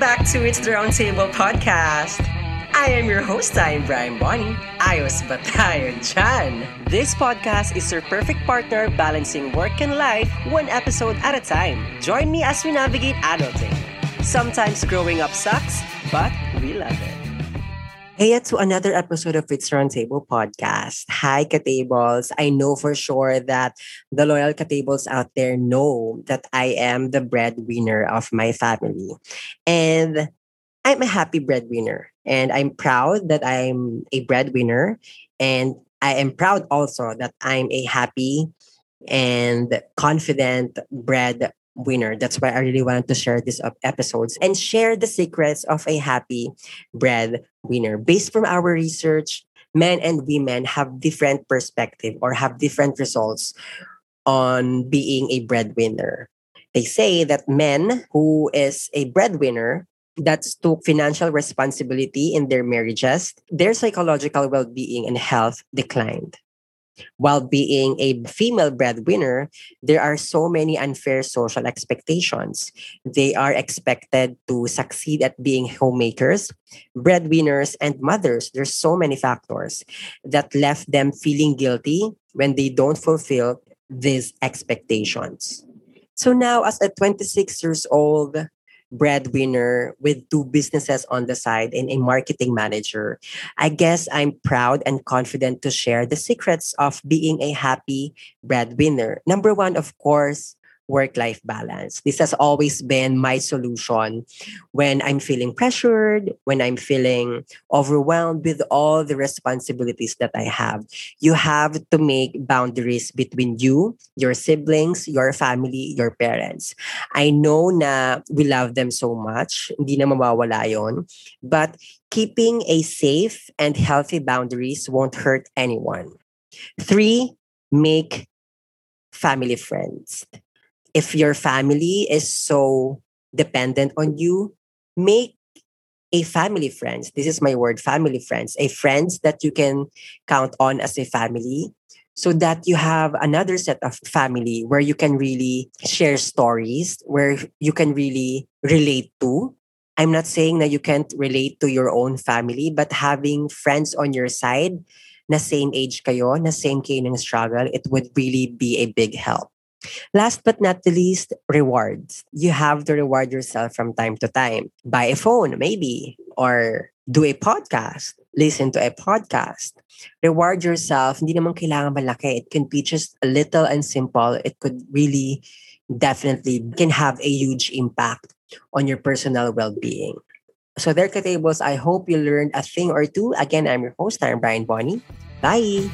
back to It's the Roundtable podcast. I am your host, I'm Brian Bonnie. Ayos ba tayo? This podcast is your perfect partner balancing work and life one episode at a time. Join me as we navigate adulting. Sometimes growing up sucks, but we love it. Hey, to another episode of It's Roundtable podcast. Hi, Katables. I know for sure that the loyal Katables out there know that I am the breadwinner of my family. And I'm a happy breadwinner. And I'm proud that I'm a breadwinner. And I am proud also that I'm a happy and confident bread winner. That's why I really wanted to share these episodes and share the secrets of a happy bread winner. Based from our research, men and women have different perspective or have different results on being a breadwinner. They say that men who is a breadwinner that took financial responsibility in their marriages, their psychological well-being and health declined. While being a female breadwinner, there are so many unfair social expectations. They are expected to succeed at being homemakers, breadwinners, and mothers. There's so many factors that left them feeling guilty when they don't fulfill these expectations. So now, as a 26 years old breadwinner with two businesses on the side and a marketing manager. I guess I'm proud and confident to share the secrets of being a happy breadwinner. Number one, of course, work life balance. This has always been my solution when I'm feeling pressured, when I'm feeling overwhelmed with all the responsibilities that I have. You have to make boundaries between you, your siblings, your family, your parents. I know na we love them so much, hindi na mawawala yon, but keeping a safe and healthy boundaries won't hurt anyone. Three, make family friends if your family is so dependent on you, make a family friends. This is my word, family friends. A friends that you can count on as a family so that you have another set of family where you can really share stories, where you can really relate to. I'm not saying that you can't relate to your own family, but having friends on your side na same age kayo, na same kayo ng struggle, it would really be a big help. Last but not the least, rewards. You have to reward yourself from time to time. Buy a phone, maybe, or do a podcast. Listen to a podcast. Reward yourself. Hindi naman kailangan malaki. It can be just a little and simple. It could really definitely can have a huge impact on your personal well-being. So there, Katables, I hope you learned a thing or two. Again, I'm your host, I'm Brian Bonnie. Bye!